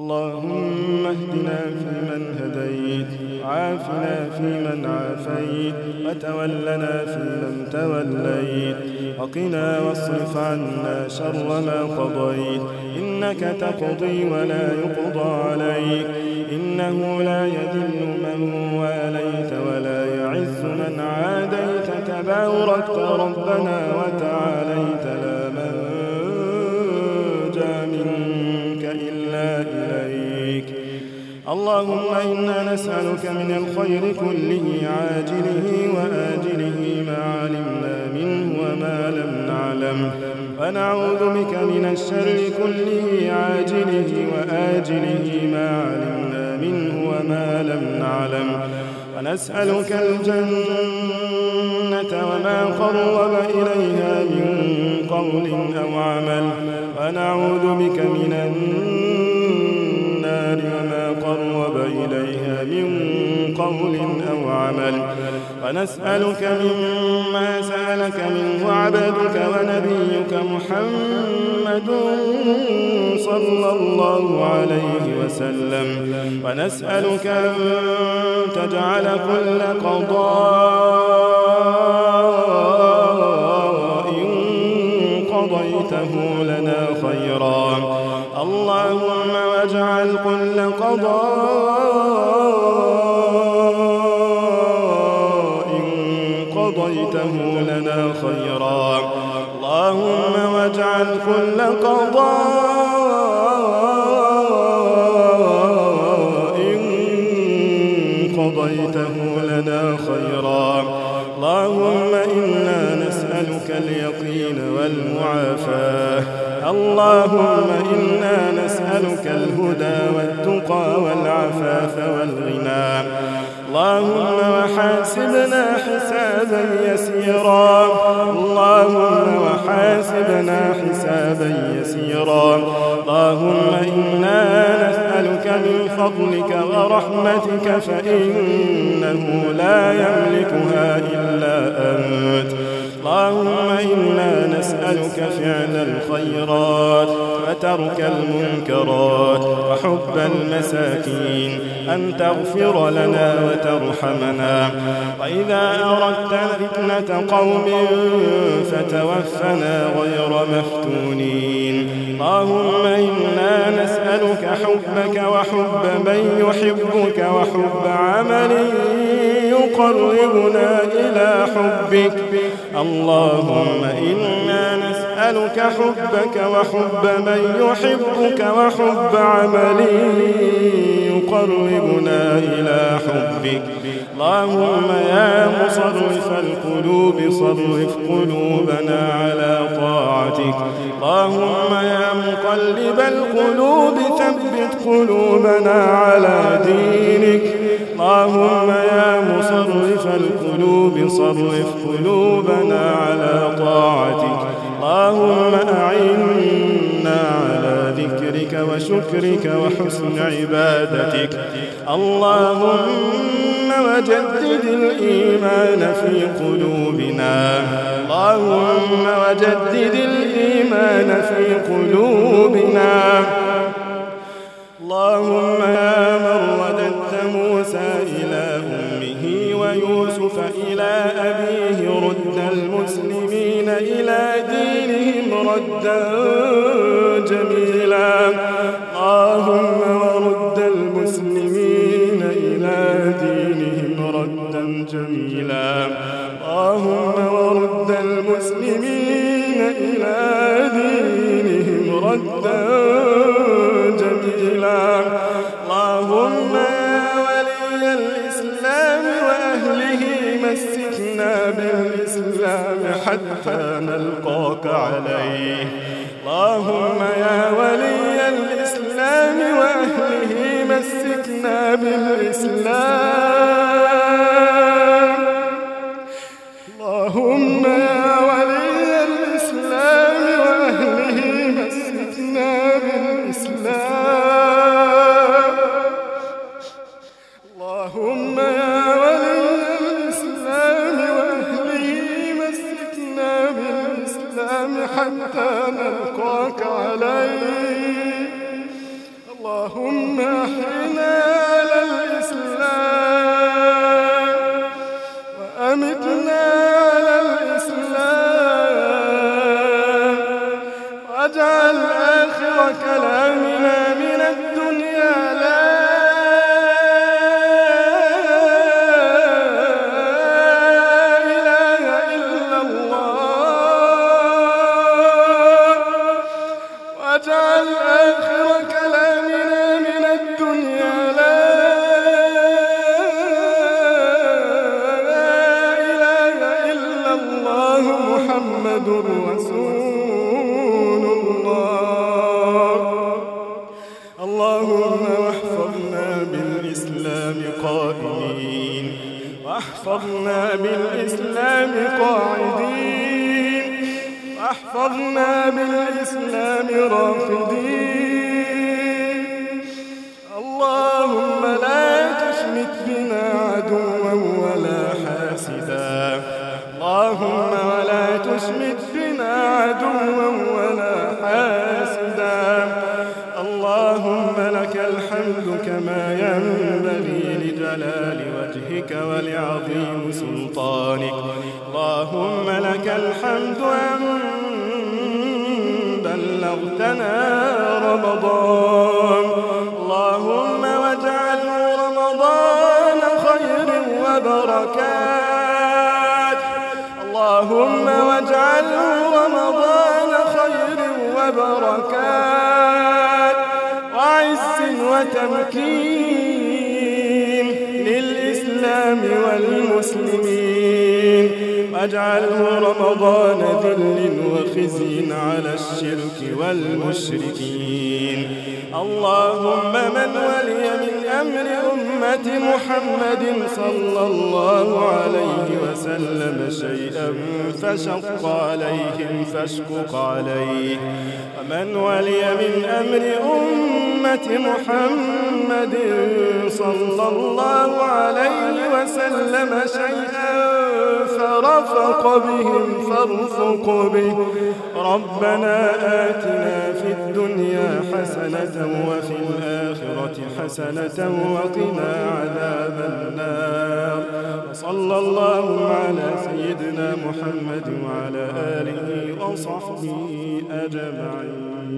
اللهم اهدنا فيمن هديت عافنا فيمن عافيت وتولنا فيمن توليت وقنا واصرف عنا شر ما قضيت. إنك تقضي ولا يقضى عليك إنه لا يذل من واليت ولا يعز من عاديت. تباركت ربنا وتعاليت منك إلا إليك. اللهم إنا نسألك من الخير كله عاجله وآجله ما علمنا منه وما لم نعلم. ونعوذ بك من الشر كله عاجله وآجله ما علمنا منه وما لم نعلم. ونسألك الجنة وما قرب إليها من قول أو عمل ونعوذ بك من النار وما قرب إليها من قول أو عمل. ونسألك مما سألك منه عبدك ونبيك محمد صلى الله عليه وسلم. ونسألك أن تجعل كل قضاء خيرا. اللهم واجعل كل قضاء قضيته لنا خيرا. اللهم واجعل كل قضاء قضيته لنا خيرا. اللهم إنا نسألك اليقين والمعافاة. اللهم إنا نسألك الهدى والتقى والعفاف والغنى. اللهم وحاسبنا حسابا يسيرا. اللهم وحاسبنا حسابا يسيرا. اللهم إنا نسألك من فضلك ورحمتك فإنه لا يملكها إلا أنت. اللهم إنا نسألك فعل الخيرات وترك المنكرات وحب المساكين أن تغفر لنا وترحمنا. وإذا أردت فتنة قوم فتوفنا غير مفتونين. اللهم إنا نسألك حبك وحب من يحبك وحب عمل يقربنا إلى حبك. اللهم إنا نسألك حبك وحب من يحبك وحب عمل يقربنا إلى حبك. اللهم يا مصرف القلوب صرف قلوبنا على طاعتك. اللهم يا مقلب القلوب ثبت قلوبنا على دينك. اللهم يا مصرف القلوب صرف قلوبنا على طاعتك. اللهم أعنا على ذكرك وشكرك وحسن عبادتك. اللهم وجدد الإيمان في قلوبنا. اللهم وجدد الإيمان في قلوبنا. أبيه رد المسلمين إلى دينهم ردا جميلا. اللهم ورد المسلمين إلى دينهم ردا جميلا. اللهم ورد المسلمين إلى دينهم ردا جميلا. بالإسلام حتى نلقاك عليه. اللهم يا ولي الإسلام وأهله مسكنا بالإسلام. قائمين. واحفظنا بالإسلام قاعدين. واحفظنا بالإسلام راقدين اللهم لا لجلال وجهك ولعظيم سلطانك. اللهم لك الحمد أن بلغتنا رمضان. اللهم واجعله رمضان خير وبركات. اللهم واجعله رمضان خير وبركات. وعز وتمكين للإسلام والمسلمين. واجعله رمضان ذل وخزي على الشرك والمشركين. اللهم من ولي من أمر أمة محمد صلى الله عليه وسلم شيئا فشق عليهم فاشقق عليه ومن ولي من أمر أمة محمد صلى الله عليه وسلم شيئا فرفق بهم فارفق به. ربنا آتنا في الدنيا حسنة وفي الآخرة حسنة وقنا عذاب النار. وصلى الله على سيدنا محمد وعلى آله وصحبه أجمعين.